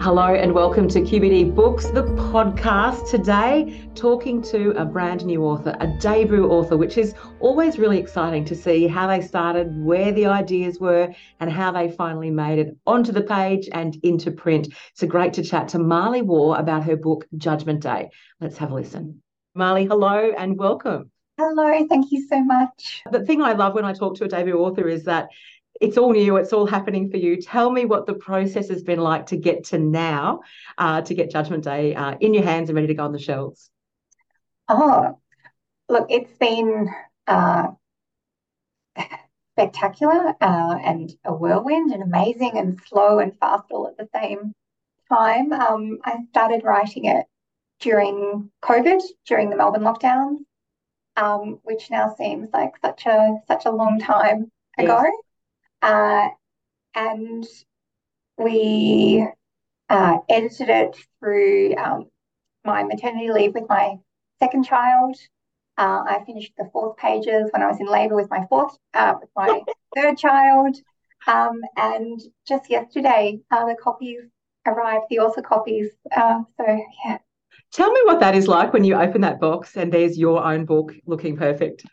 Hello and welcome to QBD Books, the podcast. Today, talking to a brand new author, a debut author, which is always really exciting to see how they started, where the ideas were, and how they finally made it onto the page and into print. So great to chat to Mali Waugh about her book, Judgment Day. Let's have a listen. Mali, hello and welcome. Hello, thank you so much. The thing I love when I talk to a debut author is that it's all new, it's all happening for you. Tell me what the process has been like to get to now, uh, to get Judgment Day uh, in your hands and ready to go on the shelves. Oh, look, it's been uh, spectacular uh, and a whirlwind and amazing and slow and fast all at the same time. Um, I started writing it during COVID, during the Melbourne lockdowns, um, which now seems like such a such a long time ago. Yes. Uh, and we uh, edited it through um, my maternity leave with my second child. Uh, I finished the fourth pages when I was in labour with my fourth, uh, with my third child. Um, and just yesterday, uh, the copies arrived, the author copies. Uh, so, yeah. Tell me what that is like when you open that box and there's your own book looking perfect.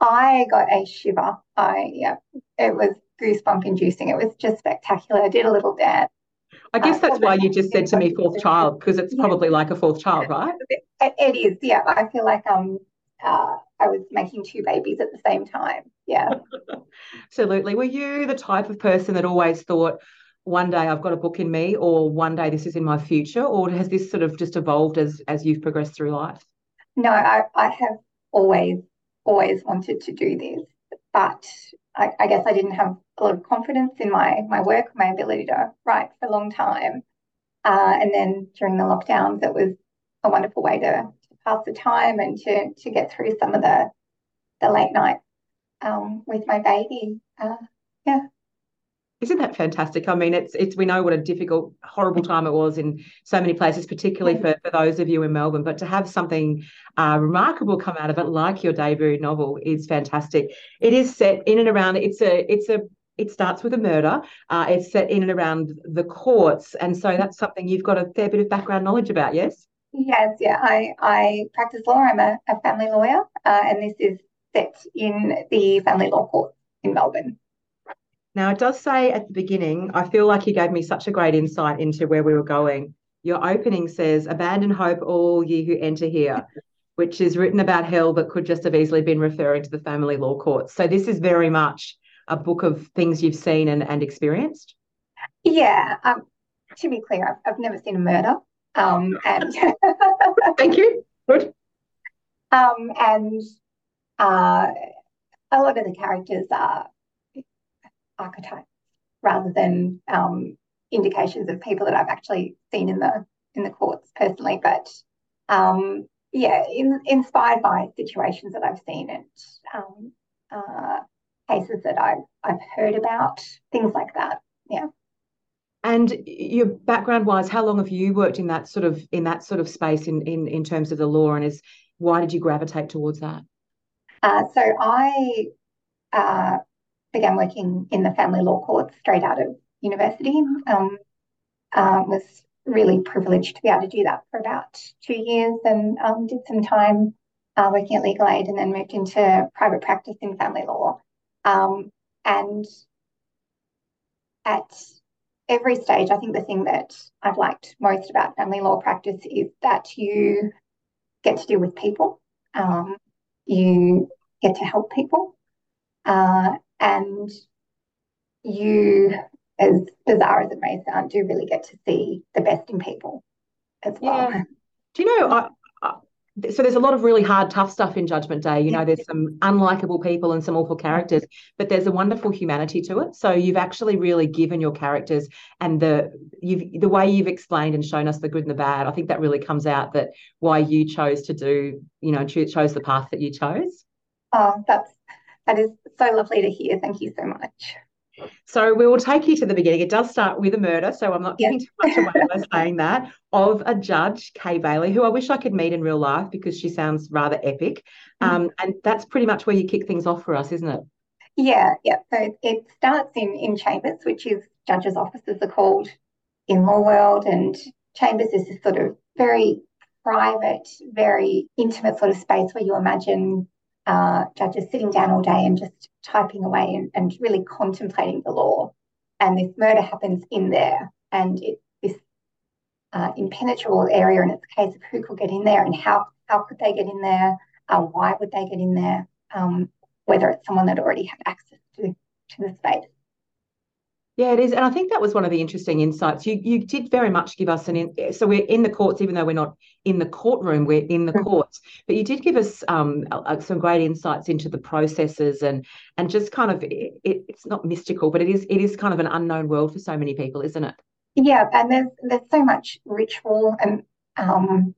I got a shiver. I yeah, it was goosebump inducing. It was just spectacular. I did a little dance. I guess uh, that's why you just said to me fourth child because it's probably like a fourth child, right? It, it is, yeah. I feel like um uh, I was making two babies at the same time. Yeah. Absolutely. Were you the type of person that always thought one day I've got a book in me or one day this is in my future or has this sort of just evolved as as you've progressed through life? No, I, I have always always wanted to do this, but I, I, guess I didn't have a lot of confidence in my my work, my ability to write for a long time. Uh, and then during the lockdowns, it was a wonderful way to, to, pass the time and to to get through some of the the late nights um, with my baby. Uh, yeah. Isn't that fantastic? I mean, it's it's we know what a difficult, horrible time it was in so many places, particularly for, for those of you in Melbourne. But to have something uh, remarkable come out of it, like your debut novel, is fantastic. It is set in and around. It's a it's a it starts with a murder. Uh, it's set in and around the courts, and so that's something you've got a fair bit of background knowledge about. Yes. Yes, yeah. I I practice law. I'm a, a family lawyer, uh, and this is set in the family law court in Melbourne. Now, it does say at the beginning, I feel like you gave me such a great insight into where we were going. Your opening says, Abandon hope, all ye who enter here, which is written about hell, but could just have easily been referring to the family law courts. So, this is very much a book of things you've seen and, and experienced. Yeah. Um, to be clear, I've, I've never seen a murder. Um, and Thank you. Good. Um, and uh, a lot of the characters are archetypes rather than um, indications of people that I've actually seen in the in the courts personally. But um, yeah, in, inspired by situations that I've seen and um, uh, cases that I've I've heard about, things like that. Yeah. And your background wise, how long have you worked in that sort of in that sort of space in in in terms of the law, and is why did you gravitate towards that? Uh, so I uh, began working in the family law court straight out of university. Um, uh, was really privileged to be able to do that for about two years and um, did some time uh, working at legal aid and then moved into private practice in family law. Um, and at every stage, I think the thing that I've liked most about family law practice is that you get to deal with people, um, you get to help people, uh, and you, as bizarre as it may sound, do really get to see the best in people as well. Yeah. Do you know, I, so there's a lot of really hard, tough stuff in Judgment Day. You know, there's some unlikable people and some awful characters, but there's a wonderful humanity to it. So you've actually really given your characters and the you've the way you've explained and shown us the good and the bad. I think that really comes out that why you chose to do, you know, chose the path that you chose. Oh, that's that is so lovely to hear. Thank you so much. So we will take you to the beginning. It does start with a murder, so I'm not giving too much away by saying that, of a judge, Kaye Bailey, who I wish I could meet in real life because she sounds rather epic. Mm-hmm. Um, and that's pretty much where you kick things off for us, isn't it? Yeah, yeah. So it starts in in chambers, which is judges' offices are called in law world, and chambers is this sort of very private, very intimate sort of space where you imagine uh, judges sitting down all day and just typing away and, and really contemplating the law. And this murder happens in there, and it's this uh, impenetrable area, and it's a case of who could get in there and how how could they get in there, uh, why would they get in there, um, whether it's someone that already had access to to the space. Yeah, it is, and I think that was one of the interesting insights. You you did very much give us an in, so we're in the courts, even though we're not in the courtroom, we're in the mm-hmm. courts. But you did give us um, some great insights into the processes and and just kind of it, it's not mystical, but it is it is kind of an unknown world for so many people, isn't it? Yeah, and there's there's so much ritual and um,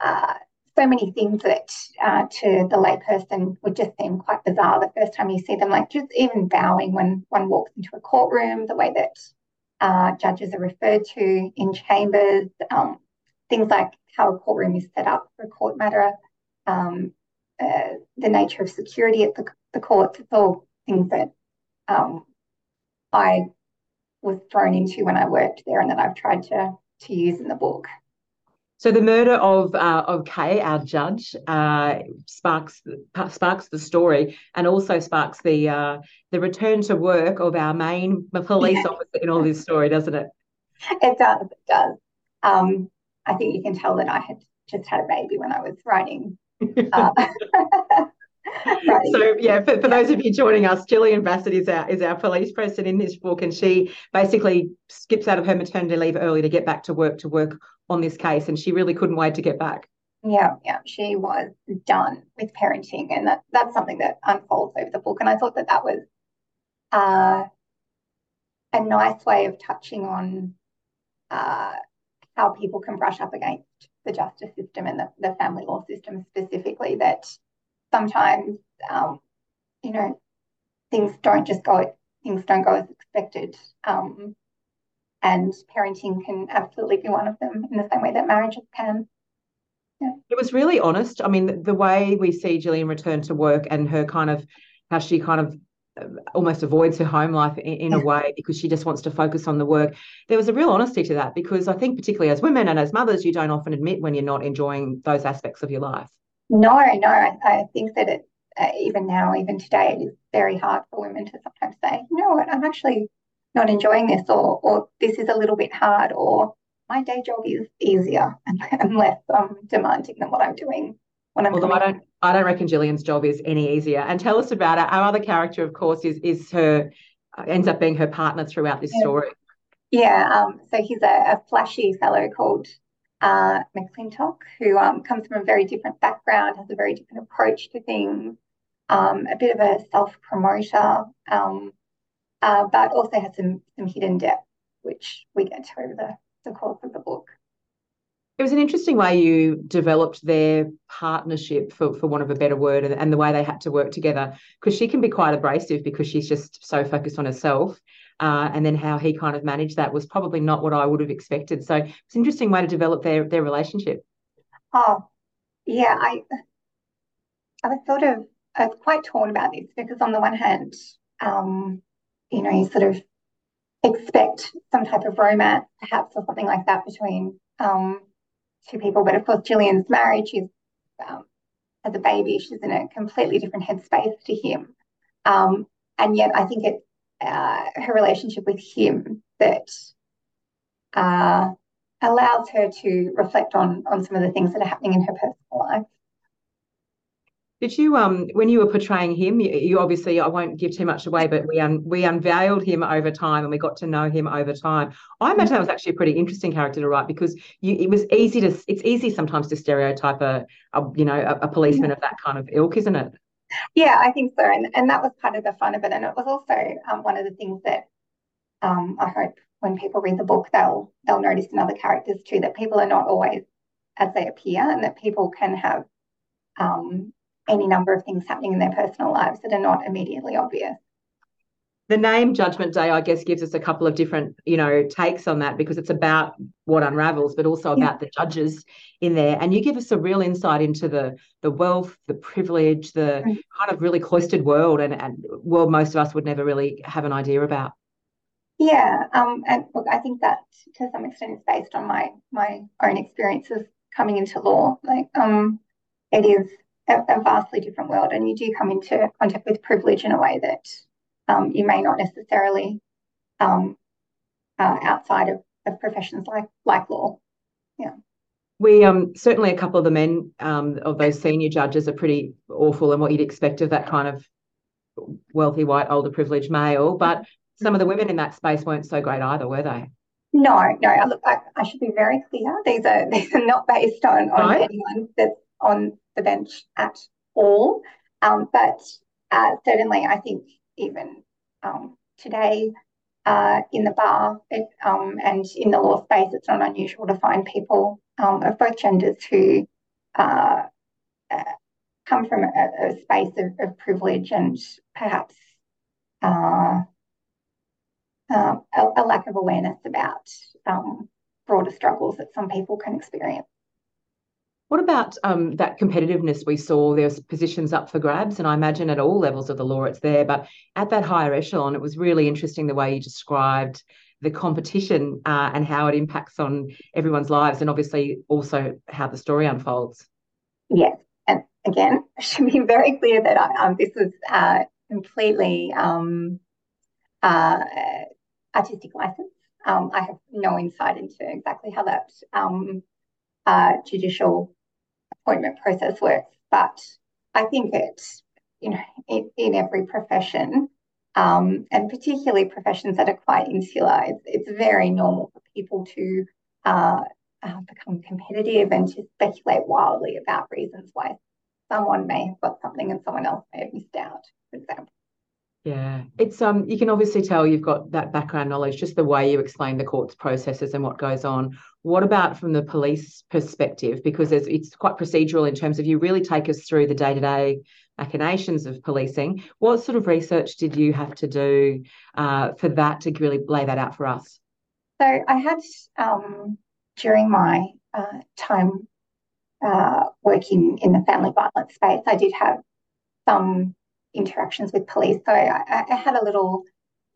uh, so many things that uh, to the layperson would just seem quite bizarre the first time you see them, like just even bowing when one walks into a courtroom, the way that uh, judges are referred to in chambers, um, things like how a courtroom is set up for a court matter, um, uh, the nature of security at the, the courts. It's all things that um, I was thrown into when I worked there and that I've tried to to use in the book. So the murder of uh, of Kaye, our judge, uh, sparks sparks the story, and also sparks the uh, the return to work of our main police officer in all this story, doesn't it? It does. It does. Um, I think you can tell that I had just had a baby when I was writing. Uh, so yeah, for, for those of you joining us, Jillian Basset is our is our police person in this book, and she basically skips out of her maternity leave early to get back to work to work on this case, and she really couldn't wait to get back. Yeah, yeah, she was done with parenting, and that that's something that unfolds over the book. And I thought that that was uh, a nice way of touching on uh, how people can brush up against the justice system and the, the family law system specifically. That sometimes, um, you know, things don't just go things don't go as expected. Um, and parenting can absolutely be one of them in the same way that marriages can. Yeah. It was really honest. I mean, the way we see Jillian return to work and her kind of how she kind of uh, almost avoids her home life in, a way because she just wants to focus on the work. There was a real honesty to that because I think, particularly as women and as mothers, you don't often admit when you're not enjoying those aspects of your life. No, no, I, I think that it, uh, even now, even today, it is very hard for women to sometimes say, you know what, I'm actually not enjoying this, or or this is a little bit hard, or my day job is easier and, and less um, demanding than what I'm doing when I'm. Although I don't, I don't reckon Jillian's job is any easier. And tell us about it. Our other character, of course, is is her uh, ends up being her partner throughout this yeah. story. Yeah. Um. So he's a, a flashy fellow called uh, McClintock, who um, comes from a very different background, has a very different approach to things, um, a bit of a self promoter, um, uh, but also has some, some hidden depth, which we get to over the, the course of the book. It was an interesting way you developed their partnership, for, for want of a better word, and, and the way they had to work together, because she can be quite abrasive because she's just so focused on herself uh, and then how he kind of managed that was probably not what I would have expected. So it's an interesting way to develop their their relationship. Oh, yeah, I I was sort of I was quite torn about this because on the one hand, um, you know, you sort of expect some type of romance, perhaps, or something like that between um, two people. But of course, Jillian's married. She's um, has a baby. She's in a completely different headspace to him. Um, and yet, I think it uh, her relationship with him that uh, allows her to reflect on on some of the things that are happening in her personal life. Did you um when you were portraying him, you, you, obviously I won't give too much away, but we un, we unveiled him over time and we got to know him over time. I imagine that was actually a pretty interesting character to write because you, it was easy to it's easy sometimes to stereotype a, a you know a, a policeman of that kind of ilk, isn't it? Yeah, I think so. And, and that was part of the fun of it. And it was also um, one of the things that um, I hope when people read the book, they'll they'll notice in other characters too that people are not always as they appear, and that people can have um, any number of things happening in their personal lives that are not immediately obvious the name Judgment Day, I guess, gives us a couple of different, you know, takes on that because it's about what unravels, but also yeah. about the judges in there. And you give us a real insight into the the wealth, the privilege, the mm. kind of really cloistered world and, and world most of us would never really have an idea about. Yeah, um, and look, I think that to some extent is based on my my own experiences coming into law. Like, um, it is a, a vastly different world, and you do come into contact with privilege in a way that um, you may not necessarily um, uh, outside of, of professions like like law. Yeah. We um certainly a couple of the men um of those senior judges are pretty awful and what you'd expect of that kind of wealthy white older privileged male, but some of the women in that space weren't so great either, were they? No, no. Look, I, I should be very clear. These are these are not based on on anyone that's on the bench at all. Um, but uh, certainly, I think even um, today uh, in the bar it, um, and in the law space, it's not unusual to find people um, of both genders who uh, uh come from a, a space of, of, privilege and perhaps uh, um, a, a, lack of awareness about um, broader struggles that some people can experience. What about um, that competitiveness we saw? There's positions up for grabs, and I imagine at all levels of the law it's there, but at that higher echelon, it was really interesting the way you described the competition uh, and how it impacts on everyone's lives, and obviously also how the story unfolds. Yes, and again, I should be very clear that I, um, this is uh, completely um, uh, artistic license. Um, I have no insight into exactly how that um, uh, judicial appointment process works, but I think it, you know, in, in every profession, um, and particularly professions that are quite insular, it's, it's very normal for people to uh, uh, become competitive and to speculate wildly about reasons why someone may have got something and someone else may have missed out, for example. Yeah, it's um you can obviously tell you've got that background knowledge, just the way you explain the court's processes and what goes on. What about from the police perspective? Because it's quite procedural in terms of you really take us through the day-to-day machinations of policing. What sort of research did you have to do uh, for that to really lay that out for us? So I had um, during my uh, time uh, working in the family violence space, I did have some interactions with police. So I, I had a little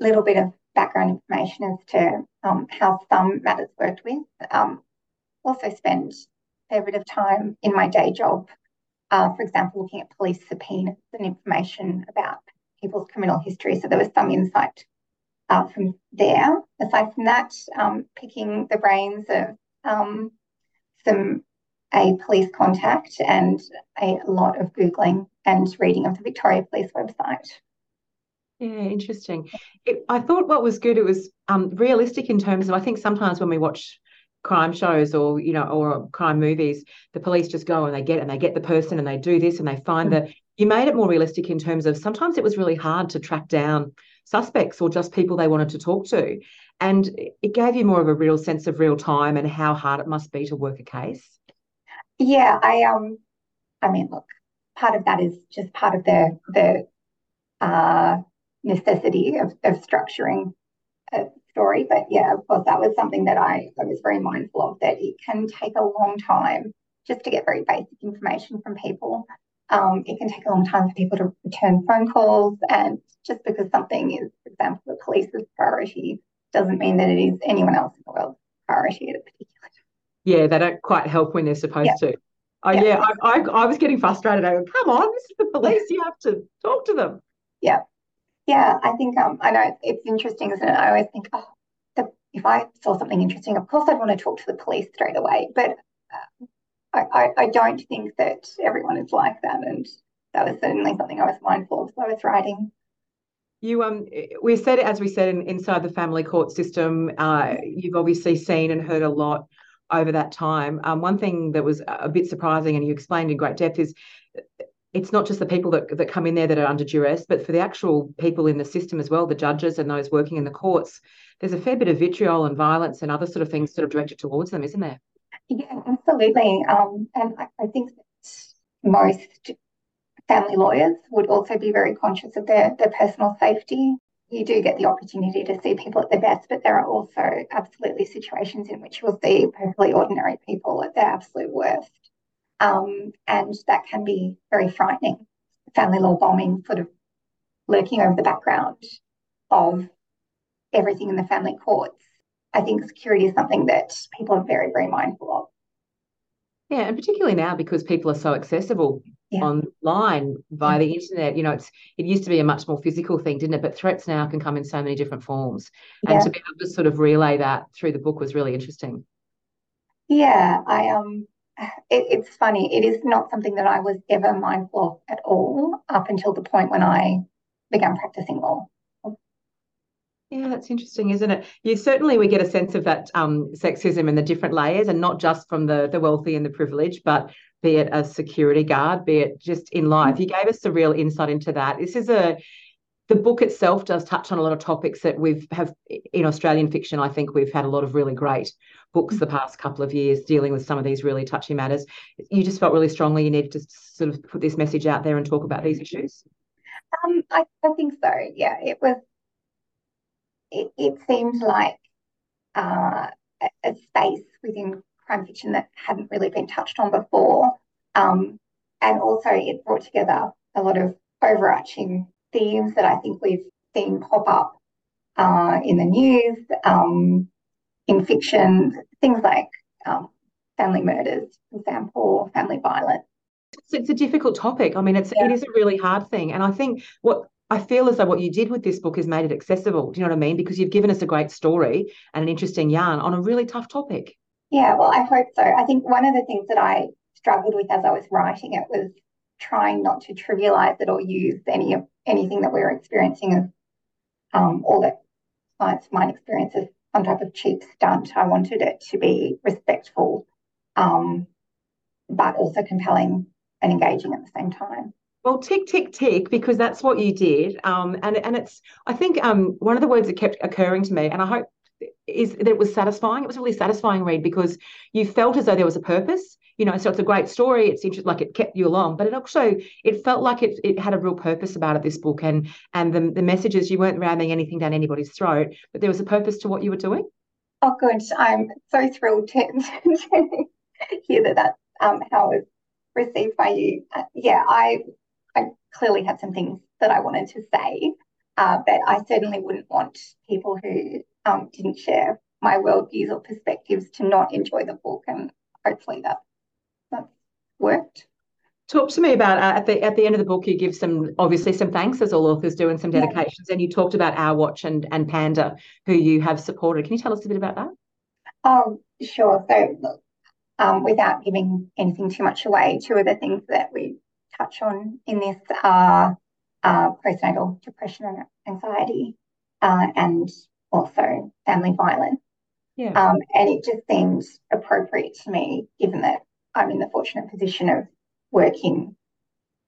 little bit of background information as to um, how some matters worked with. Um, also spend a fair bit of time in my day job, uh, for example, looking at police subpoenas and information about people's criminal history. So there was some insight uh, from there. Aside from that, um, picking the brains of um, some a police contact and a lot of Googling and reading of the Victoria Police website. Yeah, interesting. It, I thought what was good, it was um, realistic in terms of, I think sometimes when we watch crime shows or, you know, or crime movies, the police just go and they get and they get the person and they do this and they find that you made it more realistic in terms of sometimes it was really hard to track down suspects or just people they wanted to talk to. And it gave you more of a real sense of real time and how hard it must be to work a case. Yeah, I um I mean look, part of that is just part of the the uh, necessity of, of structuring a story. But yeah, of course, that was something that I, I was very mindful of that it can take a long time just to get very basic information from people. Um, it can take a long time for people to return phone calls. And just because something is, for example, the police's priority doesn't mean that it is anyone else in the world's priority at a particular time. Yeah, they don't quite help when they're supposed yeah. to. Oh yeah, yeah I, I, I, was getting frustrated. I go, come on, this is the police. You have to talk to them. Yeah, yeah. I think um, I know it's interesting, isn't it? I always think, oh, the, if I saw something interesting, of course I'd want to talk to the police straight away. But uh, I, I, I don't think that everyone is like that, and that was certainly something I was mindful of as I was writing. You um, we said as we said in, inside the family court system. Uh, you've obviously seen and heard a lot over that time. Um, one thing that was a bit surprising, and you explained in great depth, is it's not just the people that, that come in there that are under duress, but for the actual people in the system as well, the judges and those working in the courts, there's a fair bit of vitriol and violence and other sort of things sort of directed towards them, isn't there? Yeah, absolutely. Um, and I, I think most family lawyers would also be very conscious of their, their personal safety you do get the opportunity to see people at their best, but there are also absolutely situations in which you'll see perfectly ordinary people at their absolute worst. Um, and that can be very frightening. Family law bombing sort of lurking over the background of everything in the family courts, I think security is something that people are very, very mindful of. Yeah, and particularly now because people are so accessible yeah. online via the internet. You know, it's it used to be a much more physical thing, didn't it? But threats now can come in so many different forms. Yeah. And to be able to sort of relay that through the book was really interesting. Yeah, I um it, it's funny. It is not something that I was ever mindful of at all up until the point when I began practicing law. Yeah, that's interesting, isn't it? You certainly we get a sense of that um, sexism in the different layers, and not just from the the wealthy and the privileged, but be it a security guard, be it just in life. You gave us a real insight into that. This is a the book itself does touch on a lot of topics that we've have in Australian fiction. I think we've had a lot of really great books the past couple of years dealing with some of these really touchy matters. You just felt really strongly you needed to sort of put this message out there and talk about these issues. Um, I, I think so. Yeah, it was it, it seemed like uh, a, space within crime fiction that hadn't really been touched on before. Um, and also, it brought together a lot of overarching themes that I think we've seen pop up uh, in the news, um, in fiction, things like um, family murders, for example, family violence. It's a difficult topic. I mean, it's yeah. it is a really hard thing, and I think what I feel as though what you did with this book is made it accessible. Do you know what I mean? Because you've given us a great story and an interesting yarn on a really tough topic. Yeah, well, I hope so. I think one of the things that I struggled with as I was writing it was trying not to trivialize it or use any of anything that we were experiencing as um, all that clients might experience as some type of cheap stunt. I wanted it to be respectful, um, but also compelling and engaging at the same time. Well, tick, tick, tick, because that's what you did. Um, and and it's I think um, one of the words that kept occurring to me, and I hope is that it was satisfying. It was a really satisfying read because you felt as though there was a purpose. You know, so it's a great story. It's interesting, like it kept you along, but it also it felt like it it had a real purpose about it. This book and and the the messages you weren't ramming anything down anybody's throat, but there was a purpose to what you were doing. Oh, good. I'm so thrilled to, hear that that's um, how it was received by you. Uh, yeah, I clearly had some things that I wanted to say, uh, but I certainly wouldn't want people who um, didn't share my worldviews or perspectives to not enjoy the book, and hopefully that that worked. Talk to me about uh, at the at the end of the book. You give some obviously some thanks as all authors do and some dedications, yeah. and you talked about Our Watch and and Panda, who you have supported. Can you tell us a bit about that? Oh, sure. So, um, without giving anything too much away, two of the things that we touch on in this are uh, postnatal depression and anxiety uh, and also family violence. Yeah. Um, and it just seems appropriate to me, given that I'm in the fortunate position of working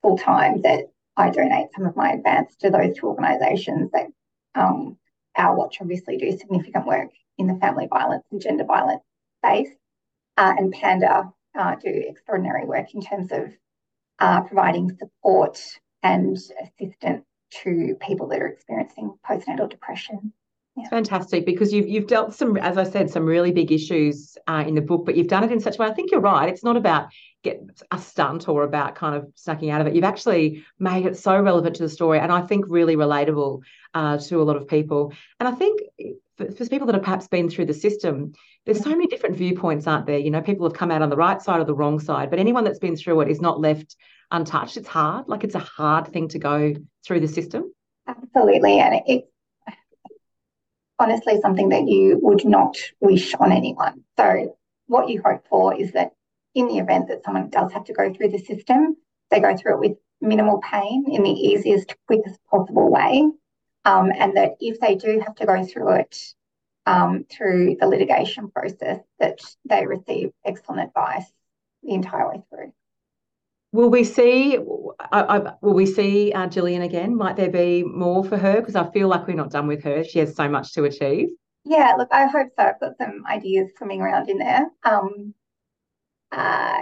full time, that I donate some of my advance to those two organisations that um, our watch obviously do significant work in the family violence and gender violence space. Uh, and Panda uh, do extraordinary work in terms of uh, providing support and assistance to people that are experiencing postnatal depression. Yeah. Fantastic, because you've you've dealt some, as I said, some really big issues uh, in the book, but you've done it in such a way. I think you're right. It's not about get a stunt or about kind of snacking out of it. You've actually made it so relevant to the story, and I think really relatable uh, to a lot of people. And I think for, for people that have perhaps been through the system, there's so many different viewpoints, aren't there? You know, people have come out on the right side or the wrong side, but anyone that's been through it is not left untouched. It's hard. Like it's a hard thing to go through the system. Absolutely. And it's honestly something that you would not wish on anyone. So, what you hope for is that in the event that someone does have to go through the system, they go through it with minimal pain in the easiest, quickest possible way. Um, and that if they do have to go through it um, through the litigation process, that they receive excellent advice the entire way through. Will we see? I, I, will we see uh, Jillian again? Might there be more for her? Because I feel like we're not done with her. She has so much to achieve. Yeah, look, I hope so. I've got some ideas swimming around in there. Um, uh,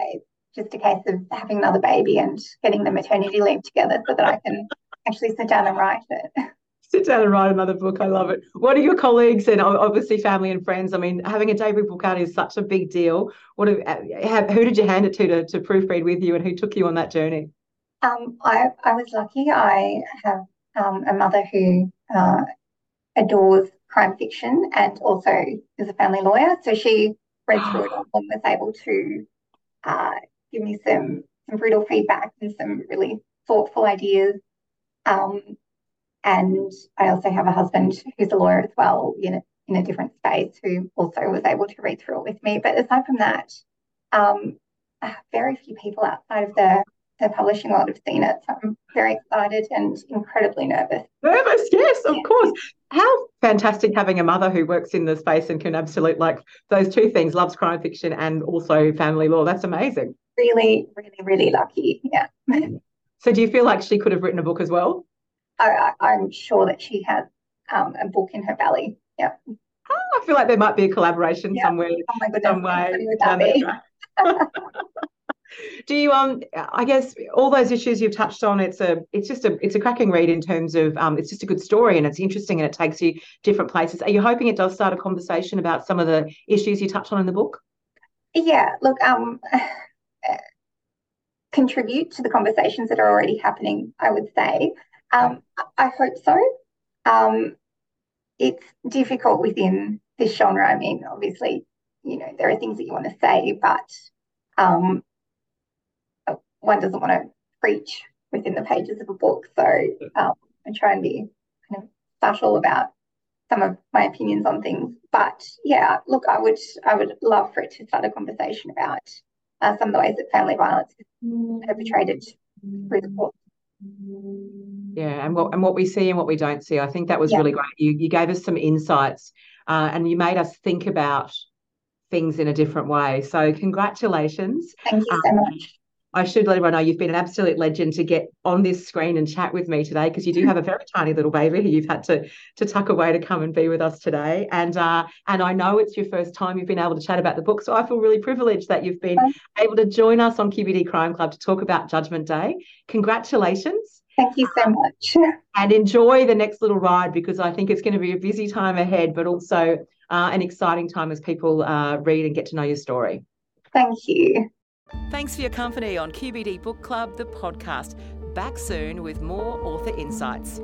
just a case of having another baby and getting the maternity leave together so that I can actually sit down and write it. sit down and write another book. I love it. What are your colleagues and obviously family and friends? I mean, having a debut book out is such a big deal. What have, who did you hand it to, to to proofread with you, and who took you on that journey? Um, I I was lucky. I have um, a mother who uh, adores crime fiction and also is a family lawyer. So she read through it all and was able to uh, give me some some brutal feedback and some really thoughtful ideas. Um, and I also have a husband who's a lawyer as well in a, in a different space who also was able to read through it with me. But aside from that, um, very few people outside of the the publishing world have seen it. So I'm very excited and incredibly nervous. Nervous, yes, of yeah. course. How fantastic having a mother who works in the space and can absolutely like those two things, loves crime fiction and also family law. That's amazing. Really, really, really lucky. Yeah. so do you feel like she could have written a book as well? I, am sure that she has um, a book in her belly. Yeah. Oh, I feel like there might be a collaboration yeah. somewhere. Oh my goodness. Some way. do you um i guess all those issues you've touched on it's a it's just a it's a cracking read in terms of um it's just a good story and it's interesting and it takes you different places. Are you hoping it does start a conversation about some of the issues you touch on in the book? Yeah look um contribute to the conversations that are already happening i would say. Um i hope so. Um it's difficult within this genre. I mean obviously you know there are things that you want to say but um, one doesn't want to preach within the pages of a book. So um, I try and be kind of subtle about some of my opinions on things. But yeah, look, I would I would love for it to start a conversation about uh, some of the ways that family violence is perpetrated through the court. Yeah, and what and what we see and what we don't see. I think that was yeah. really great. You you gave us some insights uh, and you made us think about things in a different way. So congratulations. Thank you so um, much. I should let everyone know you've been an absolute legend to get on this screen and chat with me today because you do have a very tiny little baby who you've had to to tuck away to come and be with us today. And uh, and I know it's your first time you've been able to chat about the book, so I feel really privileged that you've been able to join us on QBD Crime Club to talk about Judgment Day. Congratulations. Thank you so much. and enjoy the next little ride because I think it's going to be a busy time ahead, but also uh, an exciting time as people uh, read and get to know your story. Thank you. Thanks for your company on QBD Book Club, the podcast. Back soon with more author insights.